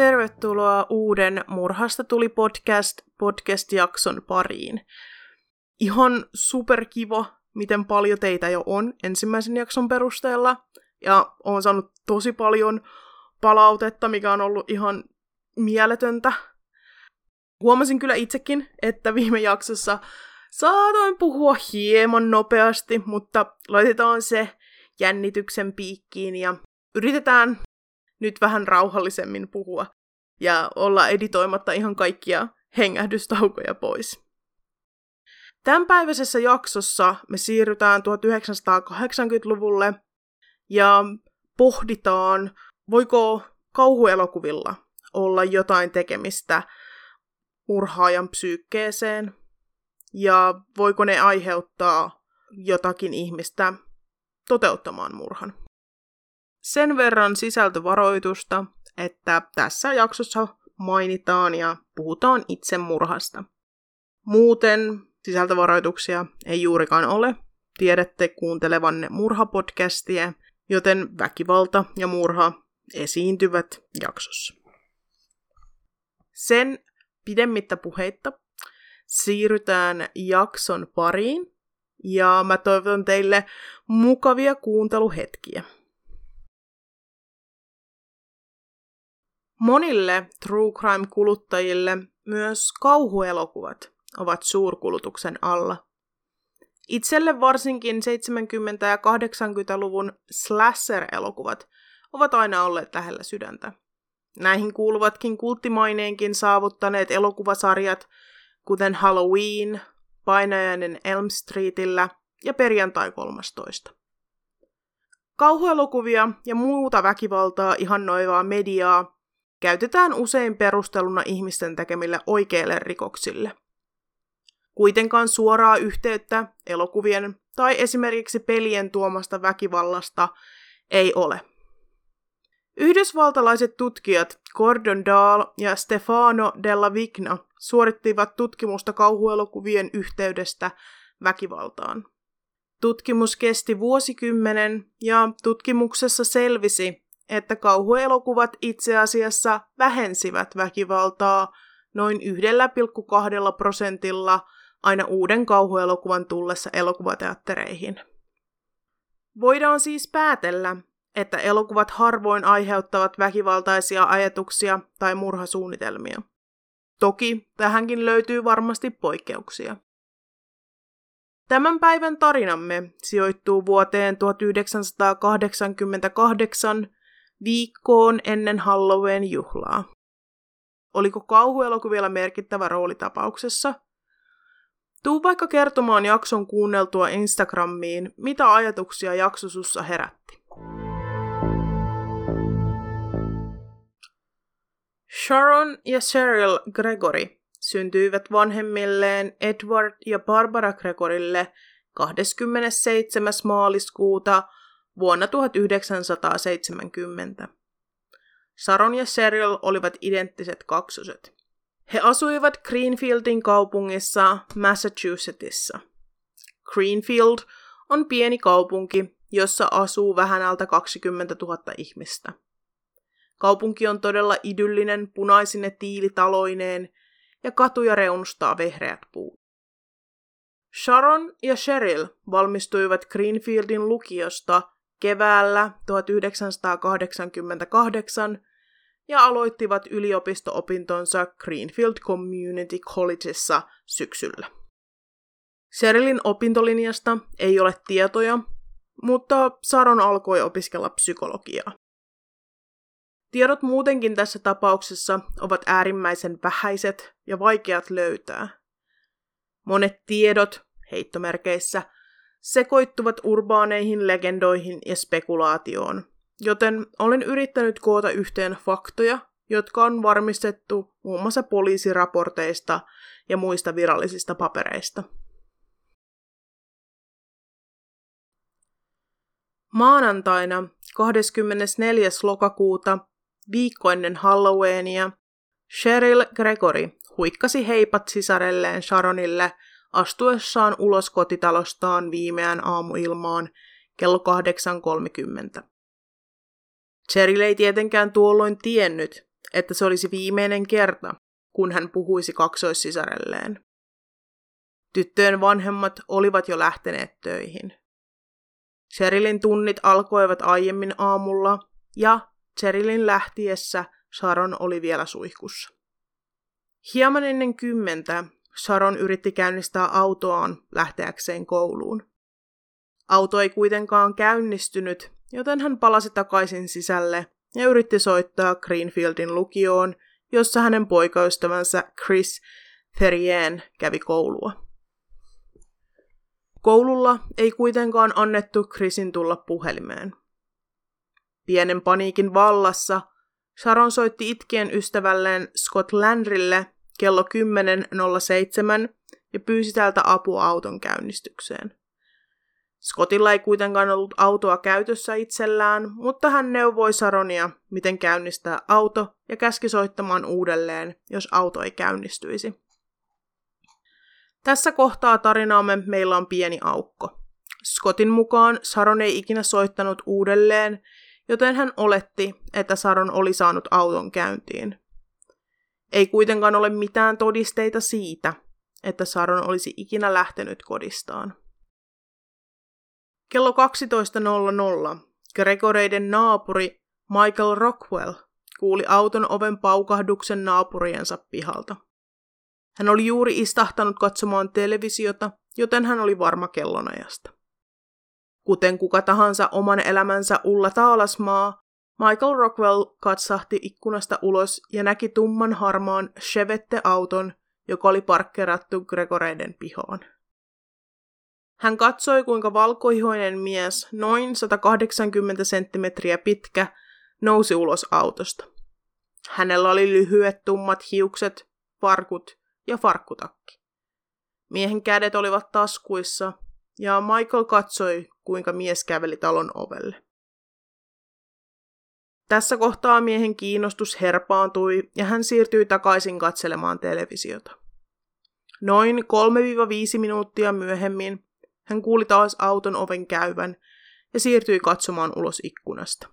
tervetuloa uuden Murhasta tuli podcast podcast-jakson pariin. Ihan superkiva, miten paljon teitä jo on ensimmäisen jakson perusteella. Ja olen saanut tosi paljon palautetta, mikä on ollut ihan mieletöntä. Huomasin kyllä itsekin, että viime jaksossa saatoin puhua hieman nopeasti, mutta laitetaan se jännityksen piikkiin ja yritetään nyt vähän rauhallisemmin puhua ja olla editoimatta ihan kaikkia hengähdystaukoja pois. Tämänpäiväisessä jaksossa me siirrytään 1980-luvulle ja pohditaan, voiko kauhuelokuvilla olla jotain tekemistä murhaajan psyykkeeseen ja voiko ne aiheuttaa jotakin ihmistä toteuttamaan murhan. Sen verran sisältövaroitusta, että tässä jaksossa mainitaan ja puhutaan itsemurhasta. Muuten sisältövaroituksia ei juurikaan ole. Tiedätte kuuntelevanne murhapodcastia, joten väkivalta ja murha esiintyvät jaksossa. Sen pidemmittä puheitta siirrytään jakson pariin ja mä toivon teille mukavia kuunteluhetkiä. Monille true crime-kuluttajille myös kauhuelokuvat ovat suurkulutuksen alla. Itselle varsinkin 70- ja 80-luvun slasher-elokuvat ovat aina olleet lähellä sydäntä. Näihin kuuluvatkin kulttimaineenkin saavuttaneet elokuvasarjat, kuten Halloween, Painajainen Elm Streetillä ja Perjantai 13. Kauhuelokuvia ja muuta väkivaltaa ihannoivaa mediaa käytetään usein perusteluna ihmisten tekemille oikeille rikoksille. Kuitenkaan suoraa yhteyttä elokuvien tai esimerkiksi pelien tuomasta väkivallasta ei ole. Yhdysvaltalaiset tutkijat Gordon Dahl ja Stefano Della Vigna suorittivat tutkimusta kauhuelokuvien yhteydestä väkivaltaan. Tutkimus kesti vuosikymmenen ja tutkimuksessa selvisi, että kauhuelokuvat itse asiassa vähensivät väkivaltaa noin 1,2 prosentilla aina uuden kauhuelokuvan tullessa elokuvateattereihin. Voidaan siis päätellä, että elokuvat harvoin aiheuttavat väkivaltaisia ajatuksia tai murhasuunnitelmia. Toki tähänkin löytyy varmasti poikkeuksia. Tämän päivän tarinamme sijoittuu vuoteen 1988 viikkoon ennen Halloween juhlaa. Oliko kauhuelokuvilla merkittävä rooli tapauksessa? Tuu vaikka kertomaan jakson kuunneltua Instagramiin, mitä ajatuksia jakso sussa herätti. Sharon ja Cheryl Gregory syntyivät vanhemmilleen Edward ja Barbara Gregorille 27. maaliskuuta vuonna 1970. Sharon ja Cheryl olivat identtiset kaksoset. He asuivat Greenfieldin kaupungissa Massachusettsissa. Greenfield on pieni kaupunki, jossa asuu vähän alta 20 000 ihmistä. Kaupunki on todella idyllinen punaisine tiilitaloineen ja katuja reunustaa vehreät puut. Sharon ja Cheryl valmistuivat Greenfieldin lukiosta keväällä 1988 ja aloittivat yliopisto-opintonsa Greenfield Community Collegeissa syksyllä. Cherylin opintolinjasta ei ole tietoja, mutta Saron alkoi opiskella psykologiaa. Tiedot muutenkin tässä tapauksessa ovat äärimmäisen vähäiset ja vaikeat löytää. Monet tiedot, heittomerkeissä, sekoittuvat urbaaneihin legendoihin ja spekulaatioon, joten olen yrittänyt koota yhteen faktoja, jotka on varmistettu muun muassa poliisiraporteista ja muista virallisista papereista. Maanantaina 24. lokakuuta viikko ennen Halloweenia, Cheryl Gregory huikkasi heipat sisarelleen Sharonille astuessaan ulos kotitalostaan viimeään aamuilmaan kello 8.30. Cheryl ei tietenkään tuolloin tiennyt, että se olisi viimeinen kerta, kun hän puhuisi kaksoissisarelleen. Tyttöjen vanhemmat olivat jo lähteneet töihin. Cherylin tunnit alkoivat aiemmin aamulla ja Cherylin lähtiessä Sharon oli vielä suihkussa. Hieman ennen kymmentä Sharon yritti käynnistää autoaan lähteäkseen kouluun. Auto ei kuitenkaan käynnistynyt, joten hän palasi takaisin sisälle ja yritti soittaa Greenfieldin lukioon, jossa hänen poikaystävänsä Chris Ferrien kävi koulua. Koululla ei kuitenkaan annettu Chrisin tulla puhelimeen. Pienen paniikin vallassa Sharon soitti itkien ystävälleen Scott Landrille kello 10.07 ja pyysi täältä apua auton käynnistykseen. Scottilla ei kuitenkaan ollut autoa käytössä itsellään, mutta hän neuvoi Saronia, miten käynnistää auto ja käski soittamaan uudelleen, jos auto ei käynnistyisi. Tässä kohtaa tarinaamme meillä on pieni aukko. Scottin mukaan Saron ei ikinä soittanut uudelleen, joten hän oletti, että Saron oli saanut auton käyntiin. Ei kuitenkaan ole mitään todisteita siitä, että Saron olisi ikinä lähtenyt kodistaan. Kello 12.00 Gregoreiden naapuri Michael Rockwell kuuli auton oven paukahduksen naapuriensa pihalta. Hän oli juuri istahtanut katsomaan televisiota, joten hän oli varma kellonajasta. Kuten kuka tahansa oman elämänsä Ulla Taalasmaa, Michael Rockwell katsahti ikkunasta ulos ja näki tumman harmaan Chevette-auton, joka oli parkkerattu Gregoreiden pihaan. Hän katsoi, kuinka valkoihoinen mies, noin 180 senttimetriä pitkä, nousi ulos autosta. Hänellä oli lyhyet tummat hiukset, farkut ja farkkutakki. Miehen kädet olivat taskuissa, ja Michael katsoi, kuinka mies käveli talon ovelle. Tässä kohtaa miehen kiinnostus herpaantui ja hän siirtyi takaisin katselemaan televisiota. Noin 3-5 minuuttia myöhemmin hän kuuli taas auton oven käyvän ja siirtyi katsomaan ulos ikkunasta.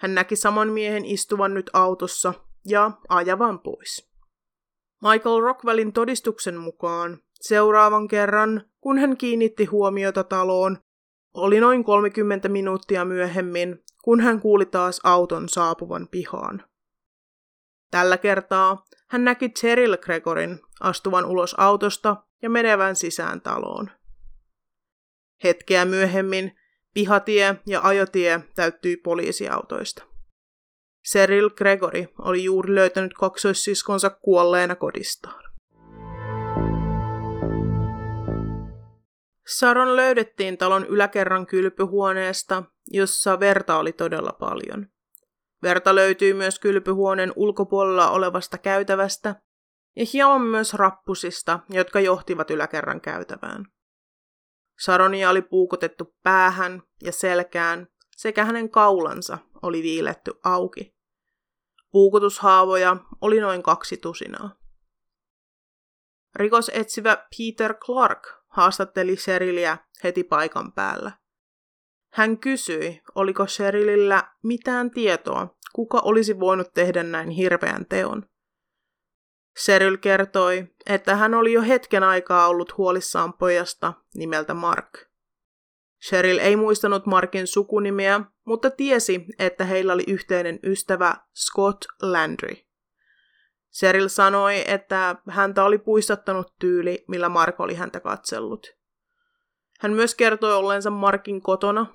Hän näki saman miehen istuvan nyt autossa ja ajavan pois. Michael Rockwellin todistuksen mukaan seuraavan kerran, kun hän kiinnitti huomiota taloon, oli noin 30 minuuttia myöhemmin, kun hän kuuli taas auton saapuvan pihaan. Tällä kertaa hän näki Cheryl Gregorin astuvan ulos autosta ja menevän sisään taloon. Hetkeä myöhemmin pihatie ja ajotie täyttyi poliisiautoista. Cyril Gregory oli juuri löytänyt kaksoissiskonsa kuolleena kodistaan. Saron löydettiin talon yläkerran kylpyhuoneesta, jossa verta oli todella paljon. Verta löytyi myös kylpyhuoneen ulkopuolella olevasta käytävästä ja hieman myös rappusista, jotka johtivat yläkerran käytävään. Saronia oli puukotettu päähän ja selkään, sekä hänen kaulansa oli viiletty auki. Puukotushaavoja oli noin kaksi tusinaa. Rikosetsivä Peter Clark haastatteli Sheriliä heti paikan päällä. Hän kysyi, oliko Sherilillä mitään tietoa, kuka olisi voinut tehdä näin hirveän teon. Cheryl kertoi, että hän oli jo hetken aikaa ollut huolissaan pojasta nimeltä Mark. Cheryl ei muistanut Markin sukunimeä, mutta tiesi, että heillä oli yhteinen ystävä Scott Landry. Cheryl sanoi, että häntä oli puistattanut tyyli, millä Mark oli häntä katsellut. Hän myös kertoi ollensa Markin kotona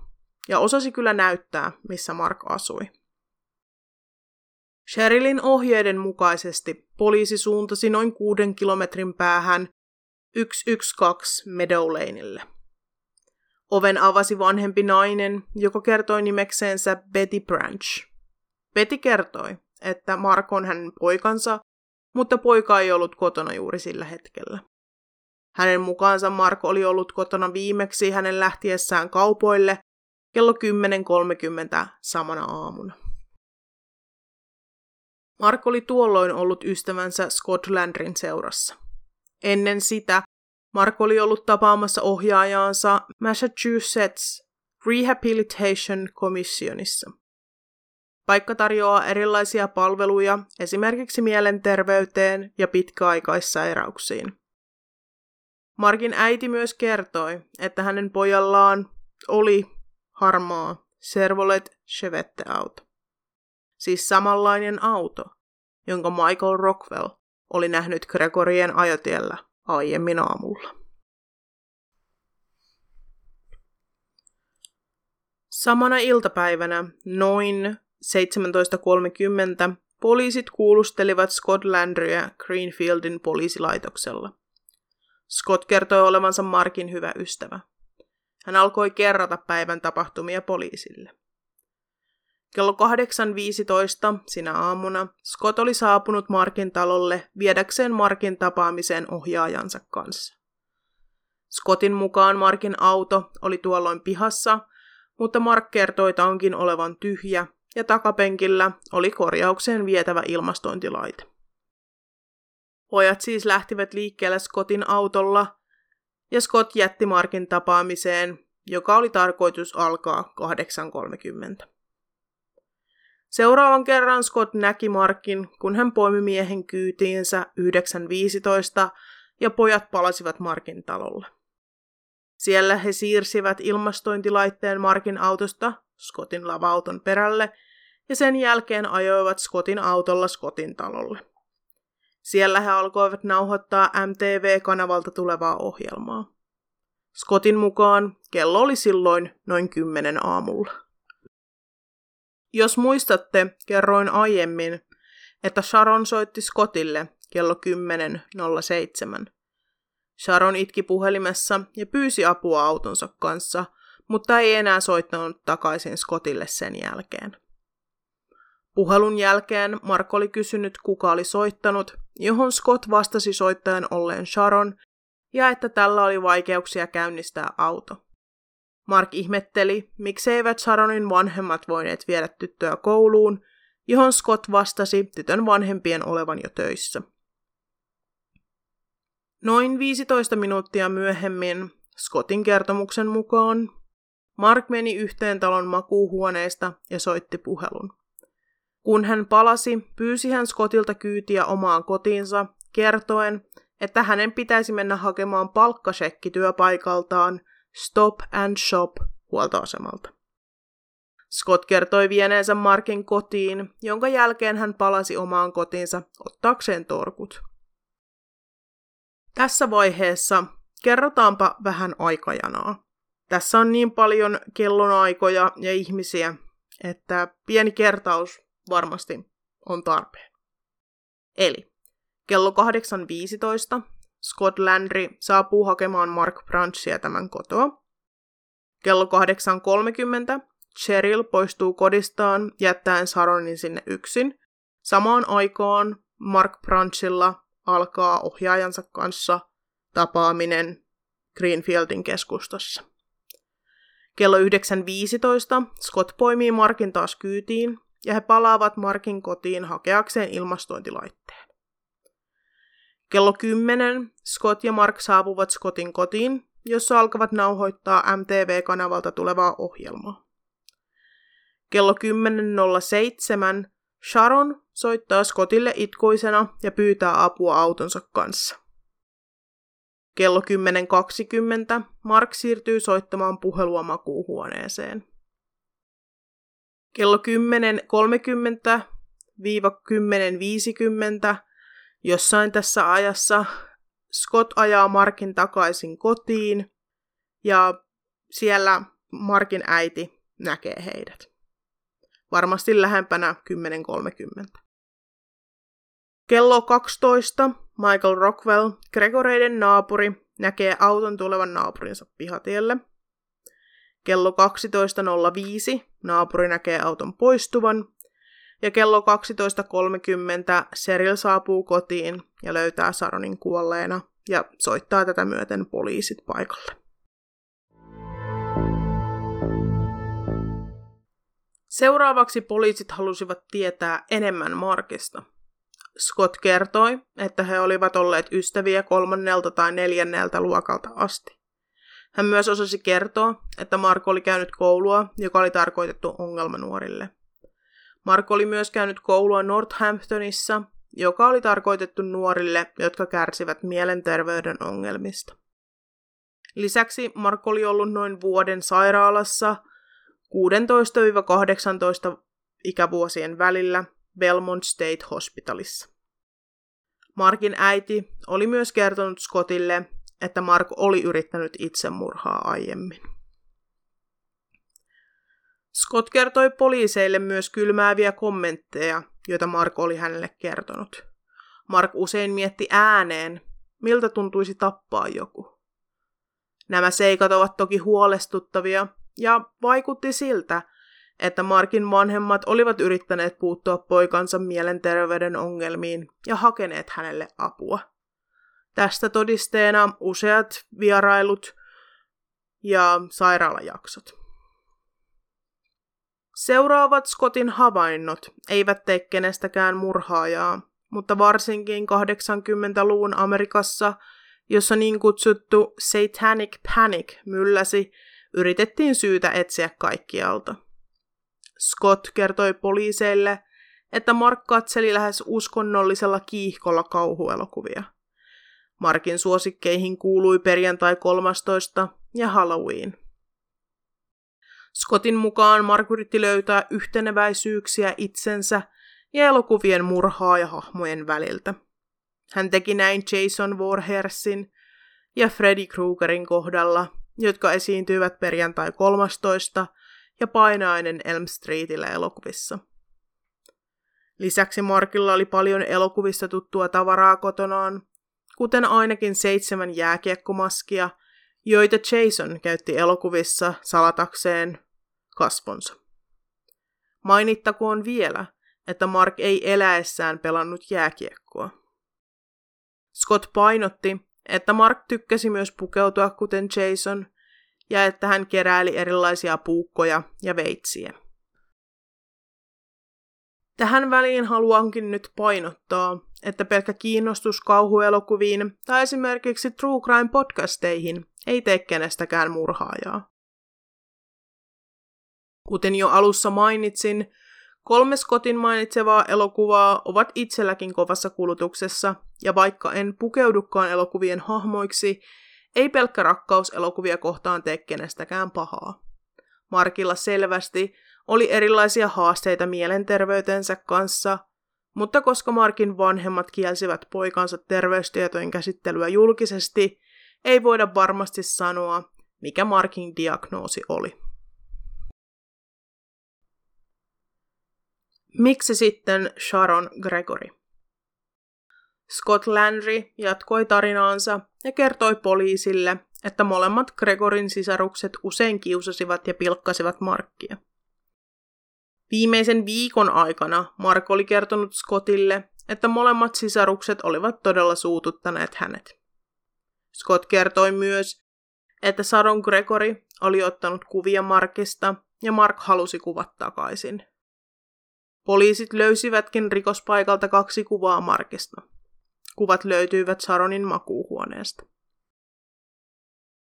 ja osasi kyllä näyttää, missä Mark asui. Sherilin ohjeiden mukaisesti poliisi suuntasi noin kuuden kilometrin päähän 112 Meadow Laneille. Oven avasi vanhempi nainen, joka kertoi nimekseensä Betty Branch. Betty kertoi, että Mark on hänen poikansa, mutta poika ei ollut kotona juuri sillä hetkellä. Hänen mukaansa Mark oli ollut kotona viimeksi hänen lähtiessään kaupoille kello 10.30 samana aamuna. Mark oli tuolloin ollut ystävänsä Scott Landrin seurassa. Ennen sitä Mark oli ollut tapaamassa ohjaajaansa Massachusetts Rehabilitation Commissionissa. Paikka tarjoaa erilaisia palveluja esimerkiksi mielenterveyteen ja pitkäaikaissairauksiin. Markin äiti myös kertoi, että hänen pojallaan oli harmaa Servolet Chevette-auto. Siis samanlainen auto, jonka Michael Rockwell oli nähnyt Gregorien ajotiellä aiemmin aamulla. Samana iltapäivänä noin 17.30 poliisit kuulustelivat Scott Landryä Greenfieldin poliisilaitoksella. Scott kertoi olevansa Markin hyvä ystävä. Hän alkoi kerrata päivän tapahtumia poliisille. Kello 8.15 sinä aamuna Scott oli saapunut Markin talolle viedäkseen Markin tapaamiseen ohjaajansa kanssa. Scottin mukaan Markin auto oli tuolloin pihassa, mutta Mark kertoi tankin olevan tyhjä ja takapenkillä oli korjaukseen vietävä ilmastointilaite. Pojat siis lähtivät liikkeelle Scottin autolla ja Scott jätti Markin tapaamiseen, joka oli tarkoitus alkaa 8.30. Seuraavan kerran Scott näki Markin, kun hän poimi miehen kyytiinsä 9.15 ja pojat palasivat Markin talolle. Siellä he siirsivät ilmastointilaitteen Markin autosta Scottin lavauton perälle ja sen jälkeen ajoivat Scottin autolla Scottin talolle. Siellä he alkoivat nauhoittaa MTV-kanavalta tulevaa ohjelmaa. Scottin mukaan kello oli silloin noin kymmenen aamulla. Jos muistatte, kerroin aiemmin, että Sharon soitti Scottille kello 10.07. Sharon itki puhelimessa ja pyysi apua autonsa kanssa, mutta ei enää soittanut takaisin Scottille sen jälkeen. Puhelun jälkeen Mark oli kysynyt, kuka oli soittanut, johon Scott vastasi soittajan olleen Sharon ja että tällä oli vaikeuksia käynnistää auto. Mark ihmetteli, mikseivät Sharonin vanhemmat voineet viedä tyttöä kouluun, johon Scott vastasi tytön vanhempien olevan jo töissä. Noin 15 minuuttia myöhemmin, Scottin kertomuksen mukaan, Mark meni yhteen talon makuuhuoneesta ja soitti puhelun. Kun hän palasi, pyysi hän Scottilta kyytiä omaan kotiinsa, kertoen, että hänen pitäisi mennä hakemaan palkkasekki työpaikaltaan Stop and Shop huoltoasemalta. Scott kertoi vieneensä Markin kotiin, jonka jälkeen hän palasi omaan kotiinsa ottaakseen torkut. Tässä vaiheessa kerrotaanpa vähän aikajanaa. Tässä on niin paljon kellonaikoja ja ihmisiä, että pieni kertaus varmasti on tarpeen. Eli kello 8.15 Scott Landry saapuu hakemaan Mark Branchia tämän kotoa. Kello 8.30 Cheryl poistuu kodistaan jättäen Saronin sinne yksin. Samaan aikaan Mark Branchilla alkaa ohjaajansa kanssa tapaaminen Greenfieldin keskustassa. Kello 9.15 Scott poimii Markin taas kyytiin ja he palaavat Markin kotiin hakeakseen ilmastointilaitteen. Kello 10 Scott ja Mark saapuvat Scottin kotiin, jossa alkavat nauhoittaa MTV-kanavalta tulevaa ohjelmaa. Kello 10.07 Sharon soittaa Scottille itkuisena ja pyytää apua autonsa kanssa. Kello 10.20 Mark siirtyy soittamaan puhelua makuuhuoneeseen. Kello 10.30-10.50 jossain tässä ajassa Scott ajaa Markin takaisin kotiin ja siellä Markin äiti näkee heidät. Varmasti lähempänä 10.30. Kello 12 Michael Rockwell, Gregoreiden naapuri, näkee auton tulevan naapurinsa pihatielle. Kello 12.05 naapuri näkee auton poistuvan. Ja kello 12.30 Seril saapuu kotiin ja löytää Saronin kuolleena ja soittaa tätä myöten poliisit paikalle. Seuraavaksi poliisit halusivat tietää enemmän Markista. Scott kertoi, että he olivat olleet ystäviä kolmannelta tai neljänneltä luokalta asti. Hän myös osasi kertoa, että Mark oli käynyt koulua, joka oli tarkoitettu ongelmanuorille. Mark oli myös käynyt koulua Northamptonissa, joka oli tarkoitettu nuorille, jotka kärsivät mielenterveyden ongelmista. Lisäksi Mark oli ollut noin vuoden sairaalassa 16-18 ikävuosien välillä Belmont State Hospitalissa. Markin äiti oli myös kertonut Scottille, että Mark oli yrittänyt itsemurhaa aiemmin. Scott kertoi poliiseille myös kylmääviä kommentteja, joita Mark oli hänelle kertonut. Mark usein mietti ääneen, miltä tuntuisi tappaa joku. Nämä seikat ovat toki huolestuttavia, ja vaikutti siltä, että Markin vanhemmat olivat yrittäneet puuttua poikansa mielenterveyden ongelmiin ja hakeneet hänelle apua. Tästä todisteena useat vierailut ja sairaalajaksot. Seuraavat Scottin havainnot eivät tee kenestäkään murhaajaa, mutta varsinkin 80-luvun Amerikassa, jossa niin kutsuttu satanic panic mylläsi, yritettiin syytä etsiä kaikkialta. Scott kertoi poliiseille, että Mark katseli lähes uskonnollisella kiihkolla kauhuelokuvia. Markin suosikkeihin kuului perjantai 13 ja Halloween – Scottin mukaan Mark yritti löytää yhteneväisyyksiä itsensä ja elokuvien murhaa ja hahmojen väliltä. Hän teki näin Jason Voorheesin ja Freddy Kruegerin kohdalla, jotka esiintyivät perjantai 13 ja painainen Elm Streetillä elokuvissa. Lisäksi Markilla oli paljon elokuvissa tuttua tavaraa kotonaan, kuten ainakin seitsemän jääkiekkomaskia, joita Jason käytti elokuvissa salatakseen kasvonsa. Mainittakoon vielä, että Mark ei eläessään pelannut jääkiekkoa. Scott painotti, että Mark tykkäsi myös pukeutua kuten Jason ja että hän keräili erilaisia puukkoja ja veitsiä. Tähän väliin haluankin nyt painottaa, että pelkkä kiinnostus kauhuelokuviin tai esimerkiksi True Crime podcasteihin ei tee kenestäkään murhaajaa. Kuten jo alussa mainitsin, kolme Scottin mainitsevaa elokuvaa ovat itselläkin kovassa kulutuksessa, ja vaikka en pukeudukaan elokuvien hahmoiksi, ei pelkkä rakkaus elokuvia kohtaan tee kenestäkään pahaa. Markilla selvästi oli erilaisia haasteita mielenterveytensä kanssa, mutta koska Markin vanhemmat kielsivät poikansa terveystietojen käsittelyä julkisesti, ei voida varmasti sanoa, mikä Markin diagnoosi oli. Miksi sitten Sharon Gregory? Scott Landry jatkoi tarinaansa ja kertoi poliisille, että molemmat Gregorin sisarukset usein kiusasivat ja pilkkasivat Markkia. Viimeisen viikon aikana Mark oli kertonut Scottille, että molemmat sisarukset olivat todella suututtaneet hänet. Scott kertoi myös, että Sharon Gregory oli ottanut kuvia Markista ja Mark halusi kuvat takaisin. Poliisit löysivätkin rikospaikalta kaksi kuvaa Markista. Kuvat löytyivät Saronin makuuhuoneesta.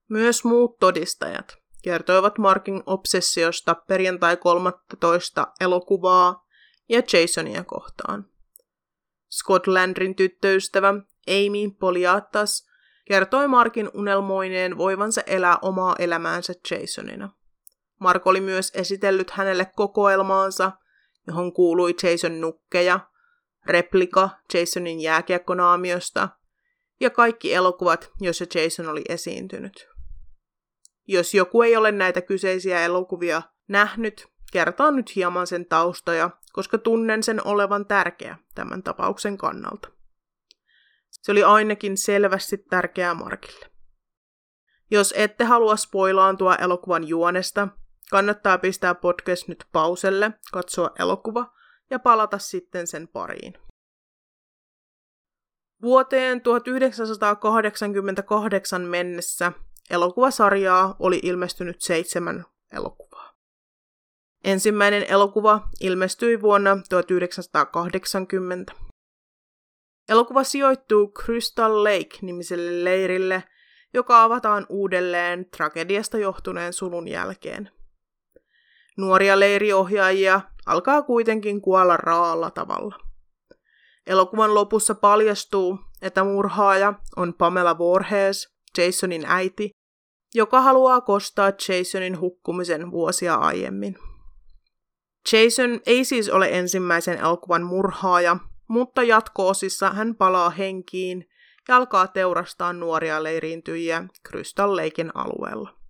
Myös muut todistajat kertoivat Markin obsessiosta perjantai 13 elokuvaa ja Jasonia kohtaan. Scotlandrin tyttöystävä Amy Poliatas kertoi Markin unelmoineen voivansa elää omaa elämäänsä Jasonina. Mark oli myös esitellyt hänelle kokoelmaansa – johon kuului Jason nukkeja, replika Jasonin jääkiekkonaamiosta ja kaikki elokuvat, joissa Jason oli esiintynyt. Jos joku ei ole näitä kyseisiä elokuvia nähnyt, kertaan nyt hieman sen taustoja, koska tunnen sen olevan tärkeä tämän tapauksen kannalta. Se oli ainakin selvästi tärkeää Markille. Jos ette halua spoilaantua elokuvan juonesta, Kannattaa pistää podcast nyt pauselle, katsoa elokuva ja palata sitten sen pariin. Vuoteen 1988 mennessä elokuvasarjaa oli ilmestynyt seitsemän elokuvaa. Ensimmäinen elokuva ilmestyi vuonna 1980. Elokuva sijoittuu Crystal Lake-nimiselle leirille, joka avataan uudelleen tragediasta johtuneen sulun jälkeen. Nuoria leiriohjaajia alkaa kuitenkin kuolla raalla tavalla. Elokuvan lopussa paljastuu, että murhaaja on Pamela Voorhees, Jasonin äiti, joka haluaa kostaa Jasonin hukkumisen vuosia aiemmin. Jason ei siis ole ensimmäisen elokuvan murhaaja, mutta jatko-osissa hän palaa henkiin ja alkaa teurastaa nuoria leiriintyjiä Crystal Laken alueella.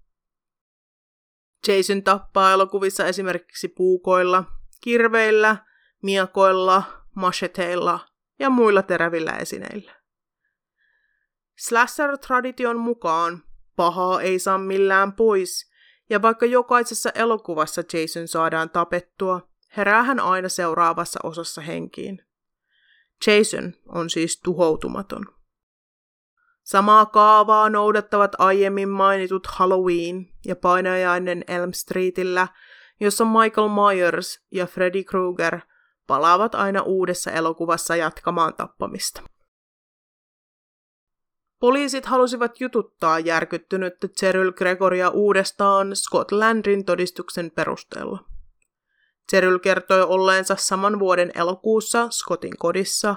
Jason tappaa elokuvissa esimerkiksi puukoilla, kirveillä, miakoilla, macheteilla ja muilla terävillä esineillä. Slasher-tradition mukaan pahaa ei saa millään pois, ja vaikka jokaisessa elokuvassa Jason saadaan tapettua, herää hän aina seuraavassa osassa henkiin. Jason on siis tuhoutumaton. Samaa kaavaa noudattavat aiemmin mainitut Halloween ja painajainen Elm Streetillä, jossa Michael Myers ja Freddy Krueger palaavat aina uudessa elokuvassa jatkamaan tappamista. Poliisit halusivat jututtaa järkyttynyttä Cheryl Gregoria uudestaan Scotlandin todistuksen perusteella. Cheryl kertoi olleensa saman vuoden elokuussa Scottin kodissa,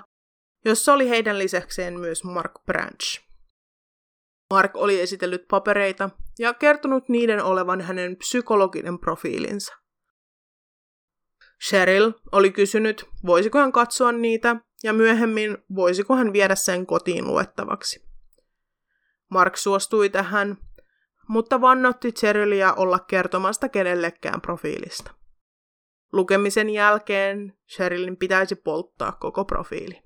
jossa oli heidän lisäkseen myös Mark Branch. Mark oli esitellyt papereita ja kertonut niiden olevan hänen psykologinen profiilinsa. Cheryl oli kysynyt, voisiko hän katsoa niitä, ja myöhemmin voisiko hän viedä sen kotiin luettavaksi. Mark suostui tähän, mutta vannotti Cherylia olla kertomasta kenellekään profiilista. Lukemisen jälkeen Cherylin pitäisi polttaa koko profiili.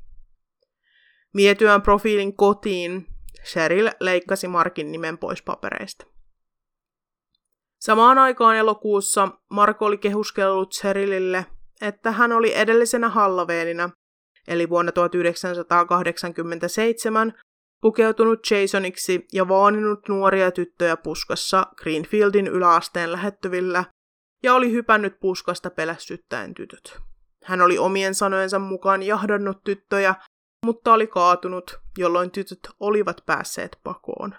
Mietyään profiilin kotiin, Cheryl leikkasi Markin nimen pois papereista. Samaan aikaan elokuussa Mark oli kehuskellut Cherylille, että hän oli edellisenä Halloweenina, eli vuonna 1987, pukeutunut Jasoniksi ja vaaninut nuoria tyttöjä puskassa Greenfieldin yläasteen lähettyvillä ja oli hypännyt puskasta pelästyttäen tytöt. Hän oli omien sanojensa mukaan jahdannut tyttöjä, mutta oli kaatunut, jolloin tytöt olivat päässeet pakoon.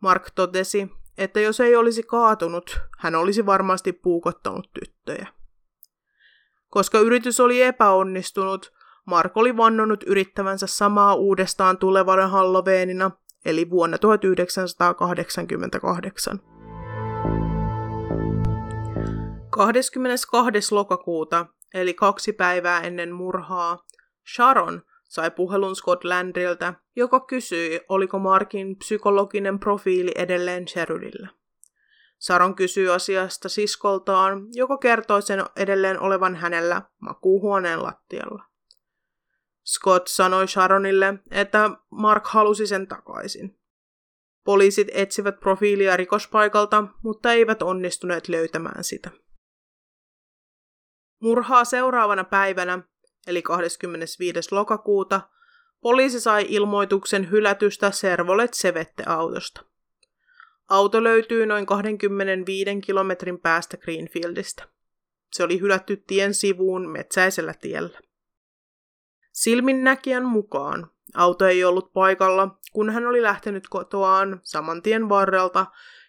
Mark totesi, että jos ei olisi kaatunut, hän olisi varmasti puukottanut tyttöjä. Koska yritys oli epäonnistunut, Mark oli vannonut yrittävänsä samaa uudestaan tulevana Halloweenina, eli vuonna 1988. 22. lokakuuta, eli kaksi päivää ennen murhaa, Sharon sai puhelun Scotlandilta, joka kysyi, oliko Markin psykologinen profiili edelleen Sherylillä. Saron kysyy asiasta siskoltaan, joka kertoi sen edelleen olevan hänellä makuuhuoneen lattialla. Scott sanoi Sharonille, että Mark halusi sen takaisin. Poliisit etsivät profiilia rikospaikalta, mutta eivät onnistuneet löytämään sitä. Murhaa seuraavana päivänä, eli 25. lokakuuta, poliisi sai ilmoituksen hylätystä Servolet Sevette-autosta. Auto löytyy noin 25 kilometrin päästä Greenfieldistä. Se oli hylätty tien sivuun metsäisellä tiellä. Silminnäkijän mukaan auto ei ollut paikalla, kun hän oli lähtenyt kotoaan saman tien varrelta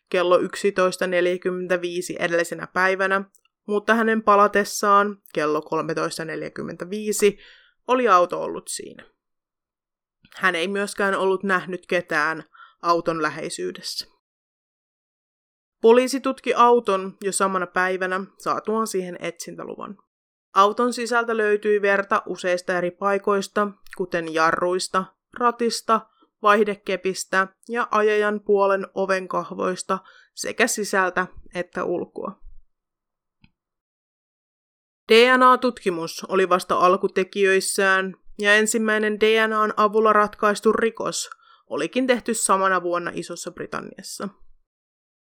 kello 11.45 edellisenä päivänä, mutta hänen palatessaan kello 13.45 oli auto ollut siinä. Hän ei myöskään ollut nähnyt ketään auton läheisyydessä. Poliisi tutki auton jo samana päivänä saatuaan siihen etsintäluvan. Auton sisältä löytyi verta useista eri paikoista, kuten jarruista, ratista, vaihdekepistä ja ajajan puolen ovenkahvoista sekä sisältä että ulkoa. DNA-tutkimus oli vasta alkutekijöissään, ja ensimmäinen DNAn avulla ratkaistu rikos olikin tehty samana vuonna Isossa Britanniassa.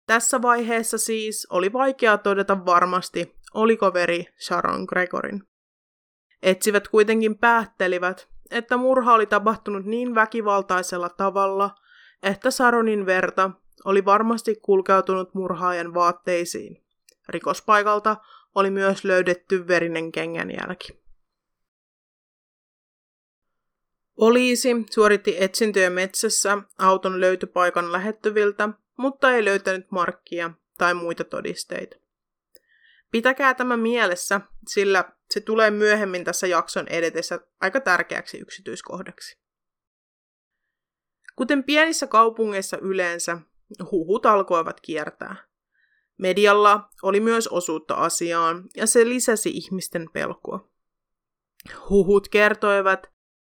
Tässä vaiheessa siis oli vaikea todeta varmasti, oliko veri Sharon Gregorin. Etsivät kuitenkin päättelivät, että murha oli tapahtunut niin väkivaltaisella tavalla, että Sharonin verta oli varmasti kulkeutunut murhaajan vaatteisiin. Rikospaikalta oli myös löydetty verinen kengänjälki. Poliisi suoritti etsintöjä metsässä auton löytöpaikan lähettyviltä, mutta ei löytänyt markkia tai muita todisteita. Pitäkää tämä mielessä, sillä se tulee myöhemmin tässä jakson edetessä aika tärkeäksi yksityiskohdaksi. Kuten pienissä kaupungeissa yleensä, huhut alkoivat kiertää. Medialla oli myös osuutta asiaan, ja se lisäsi ihmisten pelkoa. Huhut kertoivat,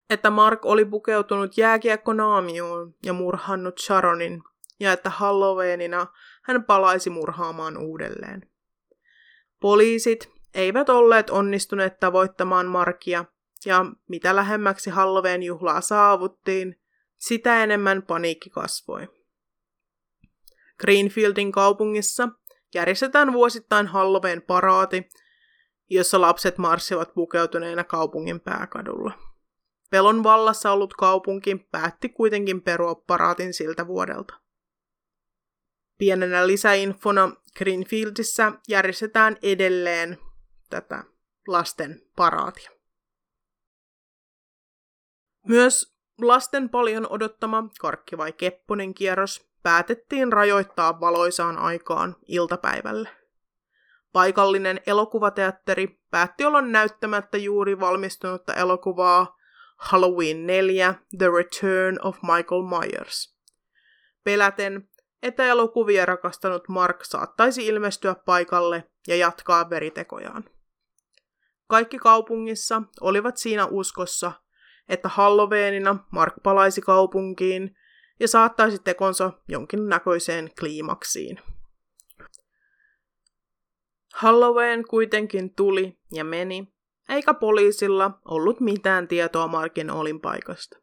että Mark oli pukeutunut jääkiekkonaamioon ja murhannut Sharonin, ja että Halloweenina hän palaisi murhaamaan uudelleen. Poliisit eivät olleet onnistuneet tavoittamaan Markia, ja mitä lähemmäksi Halloween juhlaa saavuttiin, sitä enemmän paniikki kasvoi. Greenfieldin kaupungissa järjestetään vuosittain Halloween paraati, jossa lapset marssivat pukeutuneena kaupungin pääkadulla. Pelon vallassa ollut kaupunki päätti kuitenkin perua paraatin siltä vuodelta. Pienenä lisäinfona Greenfieldissä järjestetään edelleen tätä lasten paraatia. Myös lasten paljon odottama Karkki vai Kepponen kierros päätettiin rajoittaa valoisaan aikaan iltapäivälle. Paikallinen elokuvateatteri päätti olla näyttämättä juuri valmistunutta elokuvaa Halloween 4 The Return of Michael Myers. Peläten, että elokuvia rakastanut Mark saattaisi ilmestyä paikalle ja jatkaa veritekojaan. Kaikki kaupungissa olivat siinä uskossa, että Halloweenina Mark palaisi kaupunkiin ja saattaisi tekonsa jonkinnäköiseen kliimaksiin. Halloween kuitenkin tuli ja meni, eikä poliisilla ollut mitään tietoa Markin olinpaikasta.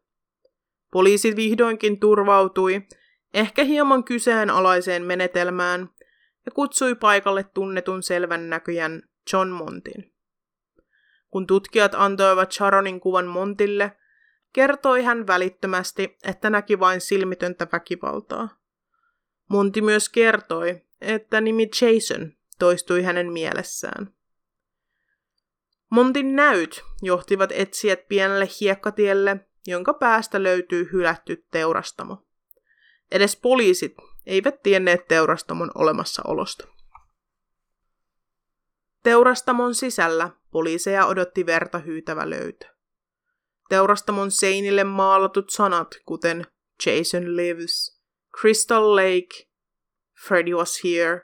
Poliisi vihdoinkin turvautui ehkä hieman kyseenalaiseen menetelmään ja kutsui paikalle tunnetun selvän näköjän John Montin. Kun tutkijat antoivat Sharonin kuvan Montille, kertoi hän välittömästi, että näki vain silmitöntä väkivaltaa. Monti myös kertoi, että nimi Jason toistui hänen mielessään. Montin näyt johtivat etsijät pienelle hiekkatielle, jonka päästä löytyy hylätty teurastamo. Edes poliisit eivät tienneet teurastamon olemassaolosta. Teurastamon sisällä poliiseja odotti verta hyytävä löytö. Teurastamon seinille maalatut sanat, kuten Jason lives, Crystal Lake, Freddy was here,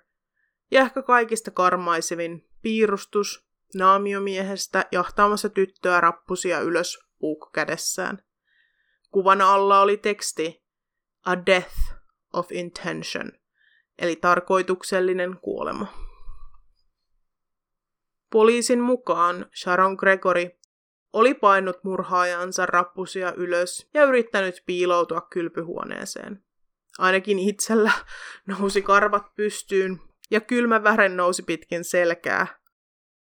ja ehkä kaikista karmaisevin piirustus naamiomiehestä jahtaamassa tyttöä rappusia ylös puukko kädessään. Kuvan alla oli teksti A death of intention, eli tarkoituksellinen kuolema. Poliisin mukaan Sharon Gregory oli painut murhaajansa rappusia ylös ja yrittänyt piiloutua kylpyhuoneeseen. Ainakin itsellä nousi karvat pystyyn ja kylmä vären nousi pitkin selkää.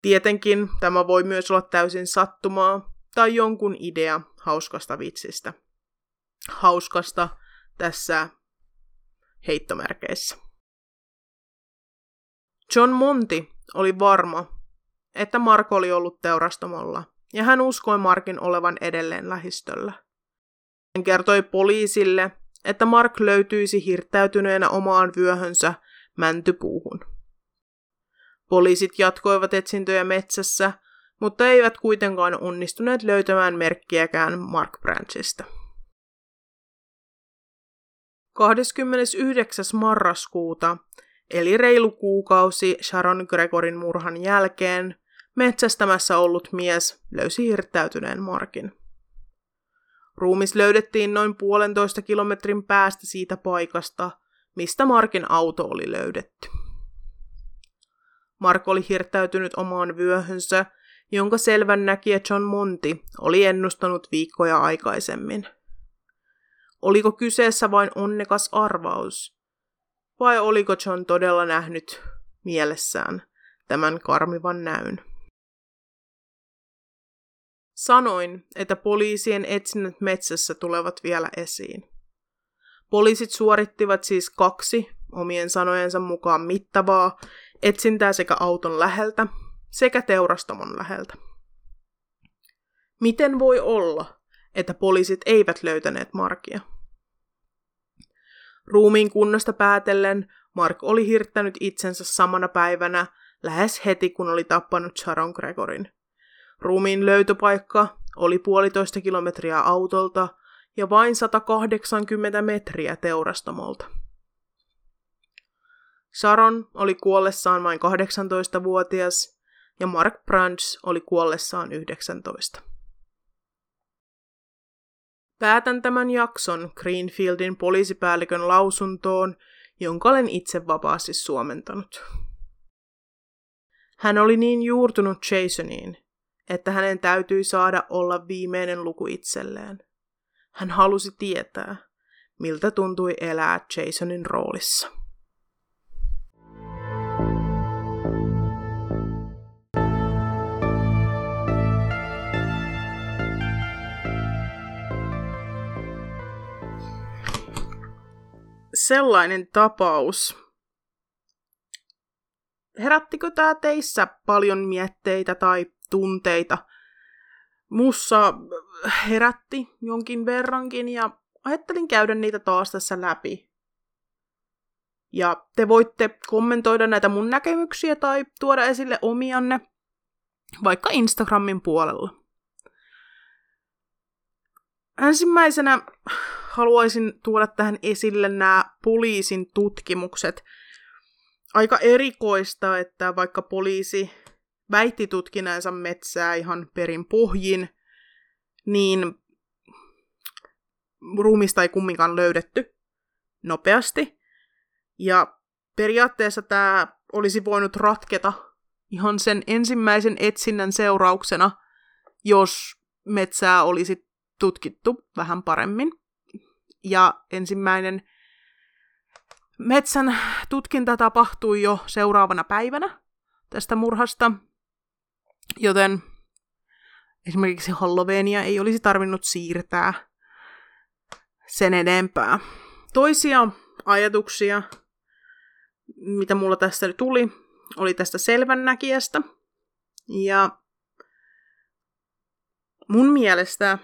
Tietenkin tämä voi myös olla täysin sattumaa tai jonkun idea hauskasta vitsistä. Hauskasta tässä heittomerkeissä. John Monti oli varma, että Mark oli ollut teurastamolla, ja hän uskoi Markin olevan edelleen lähistöllä. Hän kertoi poliisille, että Mark löytyisi hirttäytyneenä omaan vyöhönsä mäntypuuhun. Poliisit jatkoivat etsintöjä metsässä, mutta eivät kuitenkaan onnistuneet löytämään merkkiäkään Mark Branchista. 29. marraskuuta, eli reilu kuukausi Sharon Gregorin murhan jälkeen, metsästämässä ollut mies löysi hirttäytyneen Markin. Ruumis löydettiin noin puolentoista kilometrin päästä siitä paikasta, mistä Markin auto oli löydetty. Mark oli hirttäytynyt omaan vyöhönsä, jonka selvän näkijä John Monti oli ennustanut viikkoja aikaisemmin. Oliko kyseessä vain onnekas arvaus? Vai oliko John todella nähnyt mielessään tämän karmivan näyn? Sanoin, että poliisien etsinnät metsässä tulevat vielä esiin. Poliisit suorittivat siis kaksi, omien sanojensa mukaan mittavaa, etsintää sekä auton läheltä sekä teurastamon läheltä. Miten voi olla, että poliisit eivät löytäneet Markia? Ruumiin kunnosta päätellen Mark oli hirttänyt itsensä samana päivänä lähes heti kun oli tappanut Sharon Gregorin. Ruumiin löytöpaikka oli puolitoista kilometriä autolta ja vain 180 metriä teurastamolta. Sharon oli kuollessaan vain 18-vuotias ja Mark Brands oli kuollessaan 19. Päätän tämän jakson Greenfieldin poliisipäällikön lausuntoon, jonka olen itse vapaasti suomentanut. Hän oli niin juurtunut Jasoniin, että hänen täytyi saada olla viimeinen luku itselleen. Hän halusi tietää, miltä tuntui elää Jasonin roolissa. sellainen tapaus. Herättikö tämä teissä paljon mietteitä tai tunteita? Mussa herätti jonkin verrankin ja ajattelin käydä niitä taas tässä läpi. Ja te voitte kommentoida näitä mun näkemyksiä tai tuoda esille omianne vaikka Instagramin puolella. Ensimmäisenä haluaisin tuoda tähän esille nämä poliisin tutkimukset. Aika erikoista, että vaikka poliisi väitti tutkineensa metsää ihan perin pohjin, niin ruumista ei kumminkaan löydetty nopeasti. Ja periaatteessa tämä olisi voinut ratketa ihan sen ensimmäisen etsinnän seurauksena, jos metsää olisi tutkittu vähän paremmin. Ja ensimmäinen metsän tutkinta tapahtui jo seuraavana päivänä tästä murhasta, joten esimerkiksi Halloweenia ei olisi tarvinnut siirtää sen enempää. Toisia ajatuksia, mitä mulla tästä tuli, oli tästä selvännäkijästä. Ja mun mielestä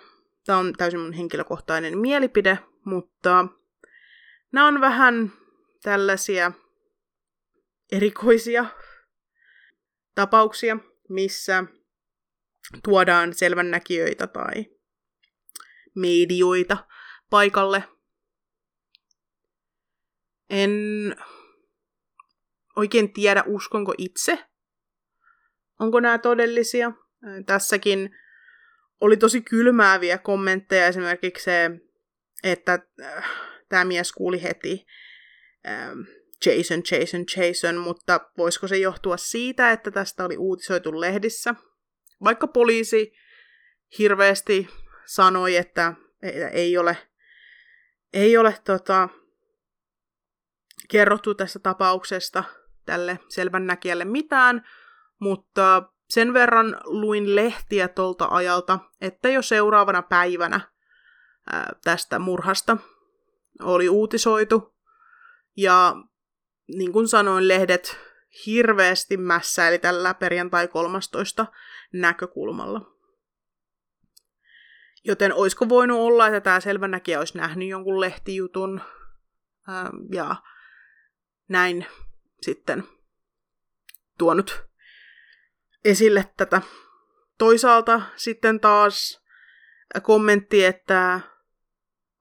Tämä on täysin mun henkilökohtainen mielipide, mutta nämä on vähän tällaisia erikoisia tapauksia, missä tuodaan selvännäkijöitä tai medioita paikalle. En oikein tiedä, uskonko itse, onko nämä todellisia. Tässäkin oli tosi kylmääviä kommentteja, esimerkiksi se, että äh, tämä mies kuuli heti äh, Jason, Jason, Jason, mutta voisiko se johtua siitä, että tästä oli uutisoitu lehdissä? Vaikka poliisi hirveästi sanoi, että ei ole, ei ole tota, kerrottu tästä tapauksesta tälle selvännäkijälle mitään, mutta sen verran luin lehtiä tolta ajalta, että jo seuraavana päivänä ää, tästä murhasta oli uutisoitu. Ja niin kuin sanoin, lehdet hirveästi mässäili tällä perjantai 13 näkökulmalla. Joten olisiko voinut olla, että tämä selvänäkijä olisi nähnyt jonkun lehtijutun ää, ja näin sitten tuonut esille tätä. Toisaalta sitten taas kommentti, että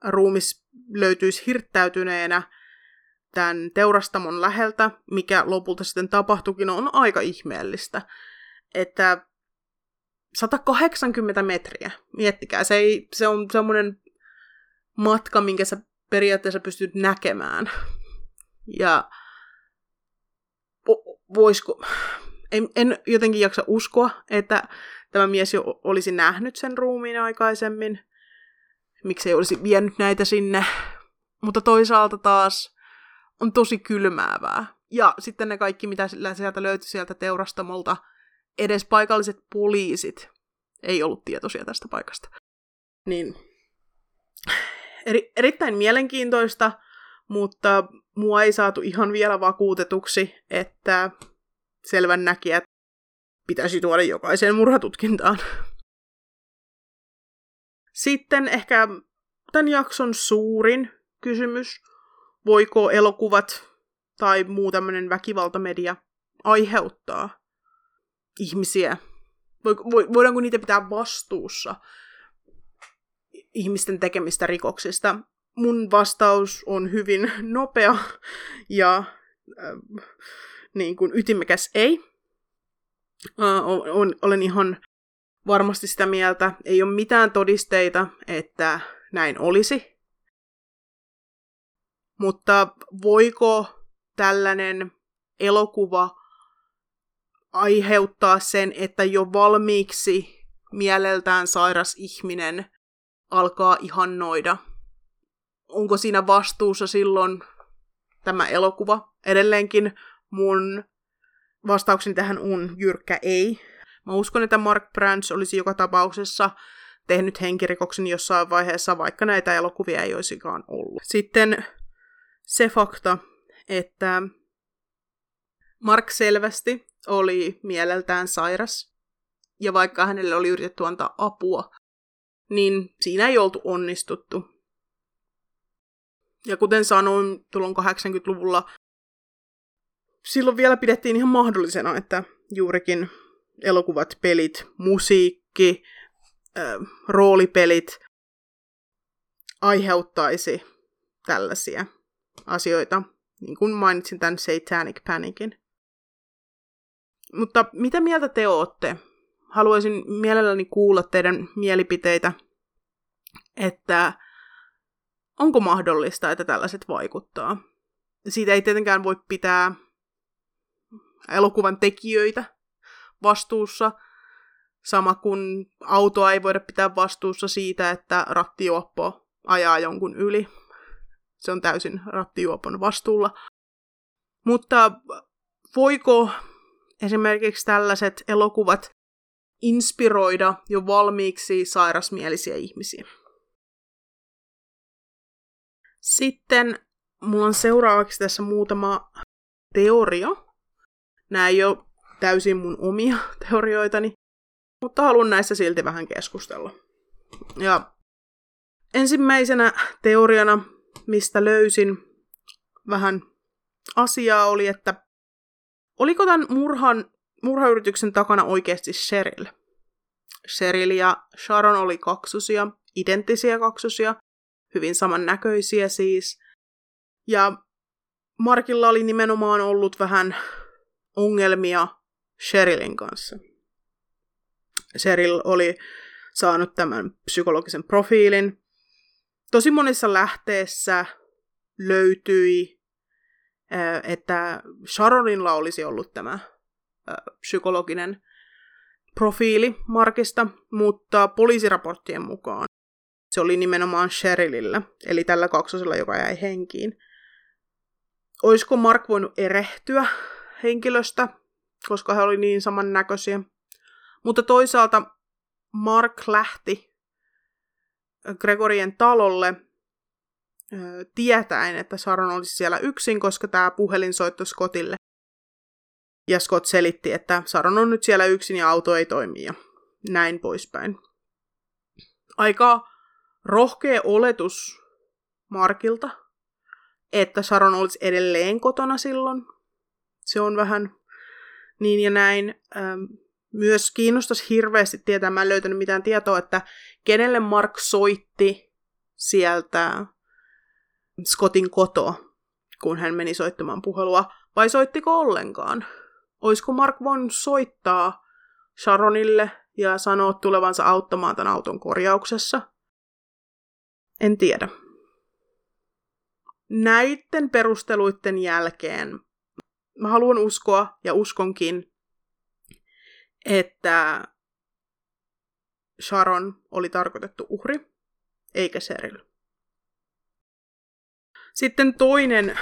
ruumis löytyisi hirttäytyneenä tämän teurastamon läheltä, mikä lopulta sitten tapahtuikin, on aika ihmeellistä. Että 180 metriä, miettikää, se, ei, se on semmoinen matka, minkä sä periaatteessa pystyt näkemään. Ja voisiko, en, en jotenkin jaksa uskoa, että tämä mies jo olisi nähnyt sen ruumiin aikaisemmin. Miksi ei olisi vienyt näitä sinne. Mutta toisaalta taas on tosi kylmäävää. Ja sitten ne kaikki, mitä sieltä löytyi sieltä teurastamolta, edes paikalliset poliisit ei ollut tietoisia tästä paikasta. Niin eri, erittäin mielenkiintoista, mutta mua ei saatu ihan vielä vakuutetuksi, että selvän näkijät pitäisi tuoda jokaiseen murhatutkintaan. Sitten ehkä tämän jakson suurin kysymys. Voiko elokuvat tai muu tämmöinen väkivaltamedia aiheuttaa ihmisiä, voidaanko niitä pitää vastuussa ihmisten tekemistä rikoksista. Mun vastaus on hyvin nopea ja äh, niin kuin ytimekäs ei. Äh, on, olen ihan varmasti sitä mieltä, ei ole mitään todisteita, että näin olisi. Mutta voiko tällainen elokuva aiheuttaa sen, että jo valmiiksi mieleltään sairas ihminen alkaa ihannoida? Onko siinä vastuussa silloin tämä elokuva? Edelleenkin mun vastaukseni tähän on jyrkkä ei. Mä uskon, että Mark Brands olisi joka tapauksessa tehnyt henkirikoksen jossain vaiheessa, vaikka näitä elokuvia ei olisikaan ollut. Sitten se fakta, että Mark selvästi oli mieleltään sairas, ja vaikka hänelle oli yritetty antaa apua, niin siinä ei oltu onnistuttu. Ja kuten sanoin, tulon 80-luvulla silloin vielä pidettiin ihan mahdollisena, että juurikin elokuvat, pelit, musiikki, roolipelit aiheuttaisi tällaisia asioita, niin kuin mainitsin tämän Satanic Panicin. Mutta mitä mieltä te ootte? Haluaisin mielelläni kuulla teidän mielipiteitä, että onko mahdollista, että tällaiset vaikuttaa. Siitä ei tietenkään voi pitää elokuvan tekijöitä vastuussa, sama kuin autoa ei voida pitää vastuussa siitä, että rattijuoppo ajaa jonkun yli. Se on täysin rattijuopon vastuulla. Mutta voiko esimerkiksi tällaiset elokuvat inspiroida jo valmiiksi sairasmielisiä ihmisiä? Sitten mulla on seuraavaksi tässä muutama teoria. Nämä ei ole täysin mun omia teorioitani, mutta haluan näistä silti vähän keskustella. Ja ensimmäisenä teoriana, mistä löysin vähän asiaa, oli, että oliko tämän murhan, murhayrityksen takana oikeasti Cheryl? Cheryl ja Sharon oli kaksosia, identtisiä kaksosia, hyvin samannäköisiä siis. Ja Markilla oli nimenomaan ollut vähän ongelmia Sherillin kanssa. Cheryl oli saanut tämän psykologisen profiilin. Tosi monissa lähteessä löytyi, että Sharonilla olisi ollut tämä psykologinen profiili Markista, mutta poliisiraporttien mukaan se oli nimenomaan Sherillillä, eli tällä kaksosella, joka jäi henkiin. Olisiko Mark voinut erehtyä henkilöstä, koska he oli niin samannäköisiä? Mutta toisaalta Mark lähti Gregorien talolle tietäen, että Saron olisi siellä yksin, koska tämä puhelin soittoi Scottille. Ja Scott selitti, että Saron on nyt siellä yksin ja auto ei toimi ja näin poispäin. Aika rohkea oletus Markilta, että Saron olisi edelleen kotona silloin. Se on vähän niin ja näin myös kiinnostaisi hirveästi tietää, mä en löytänyt mitään tietoa, että kenelle Mark soitti sieltä Scottin kotoa, kun hän meni soittamaan puhelua, vai soittiko ollenkaan? Olisiko Mark voinut soittaa Sharonille ja sanoa tulevansa auttamaan tämän auton korjauksessa? En tiedä. Näiden perusteluiden jälkeen mä haluan uskoa ja uskonkin, että Sharon oli tarkoitettu uhri, eikä Cheryl. Sitten toinen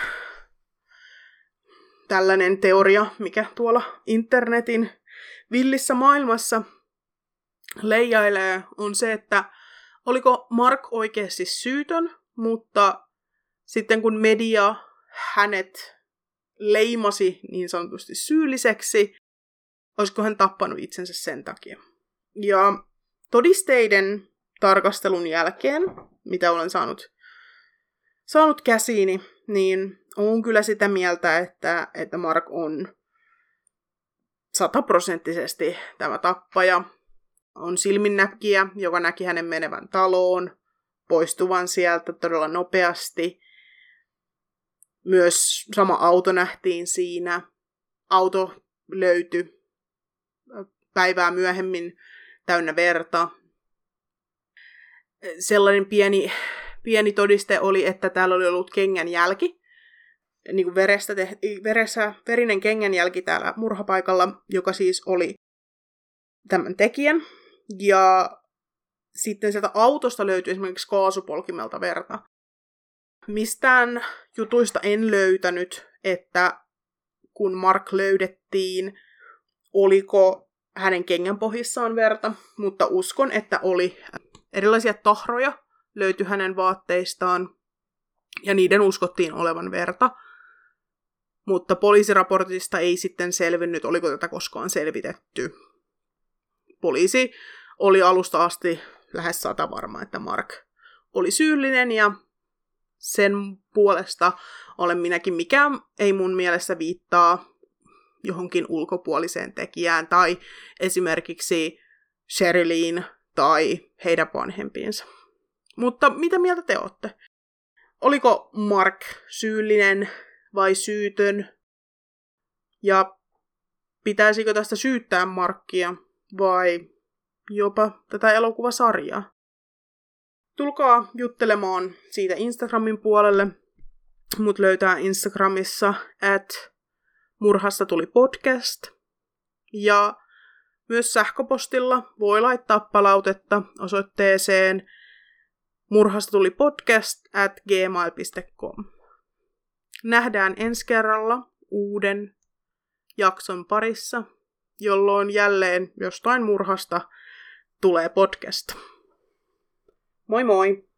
tällainen teoria, mikä tuolla internetin villissä maailmassa leijailee, on se, että oliko Mark oikeasti syytön, mutta sitten kun media hänet leimasi niin sanotusti syylliseksi, olisiko hän tappanut itsensä sen takia. Ja todisteiden tarkastelun jälkeen, mitä olen saanut, saanut käsiini, niin on kyllä sitä mieltä, että, että Mark on sataprosenttisesti tämä tappaja on silminnäkijä, joka näki hänen menevän taloon, poistuvan sieltä todella nopeasti. Myös sama auto nähtiin siinä. Auto löytyi päivää myöhemmin täynnä verta. Sellainen pieni, pieni todiste oli, että täällä oli ollut kengän jälki. Niin kuin verestä te, veressä, verinen kengänjälki täällä murhapaikalla, joka siis oli tämän tekijän. Ja sitten sieltä autosta löytyi esimerkiksi kaasupolkimelta verta. Mistään jutuista en löytänyt, että kun Mark löydettiin, oliko hänen kengän pohjissaan verta, mutta uskon, että oli erilaisia tahroja löytyi hänen vaatteistaan, ja niiden uskottiin olevan verta. Mutta poliisiraportista ei sitten selvinnyt, oliko tätä koskaan selvitetty. Poliisi oli alusta asti lähes sata varma, että Mark oli syyllinen ja sen puolesta olen minäkin, mikä ei mun mielessä viittaa johonkin ulkopuoliseen tekijään tai esimerkiksi Sherilyn tai heidän vanhempiinsa. Mutta mitä mieltä te olette? Oliko Mark syyllinen vai syytön? Ja pitäisikö tästä syyttää Markkia vai jopa tätä elokuvasarjaa? Tulkaa juttelemaan siitä Instagramin puolelle. Mut löytää Instagramissa at murhasta tuli podcast. Ja myös sähköpostilla voi laittaa palautetta osoitteeseen murhasta tuli podcast at gmail.com. Nähdään ensi kerralla uuden jakson parissa, jolloin jälleen jostain murhasta tulee podcast. Moi moi!